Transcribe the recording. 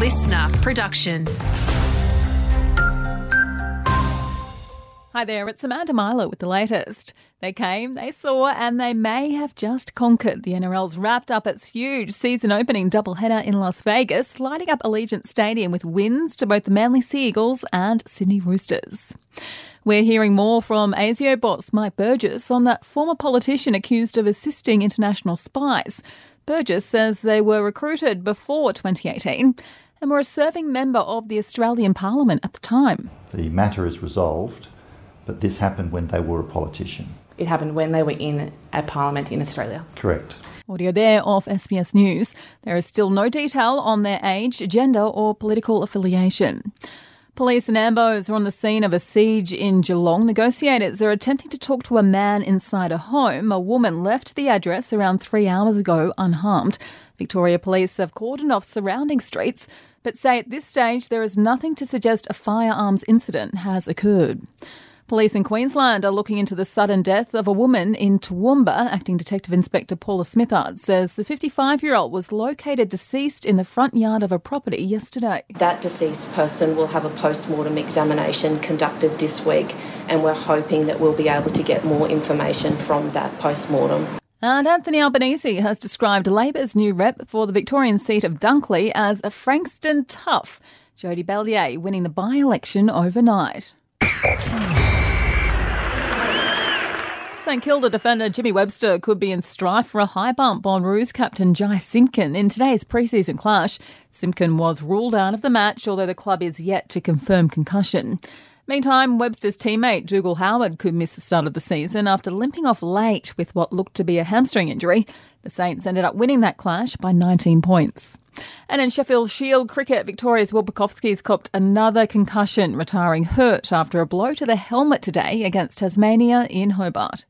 listener production. Hi there, it's Amanda Myler with the latest. They came, they saw, and they may have just conquered. The NRL's wrapped up its huge season opening doubleheader in Las Vegas, lighting up Allegiant Stadium with wins to both the Manly Sea Eagles and Sydney Roosters. We're hearing more from ASIO boss Mike Burgess on that former politician accused of assisting international spies. Burgess says they were recruited before 2018 and were a serving member of the Australian Parliament at the time. The matter is resolved, but this happened when they were a politician. It happened when they were in a parliament in Australia. Correct. Audio there of SBS News. There is still no detail on their age, gender, or political affiliation. Police and Ambos are on the scene of a siege in Geelong. Negotiators are attempting to talk to a man inside a home. A woman left the address around three hours ago unharmed. Victoria Police have cordoned off surrounding streets, but say at this stage there is nothing to suggest a firearms incident has occurred. Police in Queensland are looking into the sudden death of a woman in Toowoomba. Acting Detective Inspector Paula Smithard says the 55 year old was located deceased in the front yard of a property yesterday. That deceased person will have a post mortem examination conducted this week, and we're hoping that we'll be able to get more information from that post mortem. And Anthony Albanese has described Labor's new rep for the Victorian seat of Dunkley as a Frankston tough. Jodie Belyea winning the by election overnight. St Kilda defender Jimmy Webster could be in strife for a high bump on Roos captain Jy Simpkin in today's pre-season clash. Simpkin was ruled out of the match, although the club is yet to confirm concussion. Meantime, Webster's teammate Dougal Howard could miss the start of the season after limping off late with what looked to be a hamstring injury. The Saints ended up winning that clash by 19 points. And in Sheffield Shield cricket, Victoria's Will Pucovski's copped another concussion, retiring hurt after a blow to the helmet today against Tasmania in Hobart.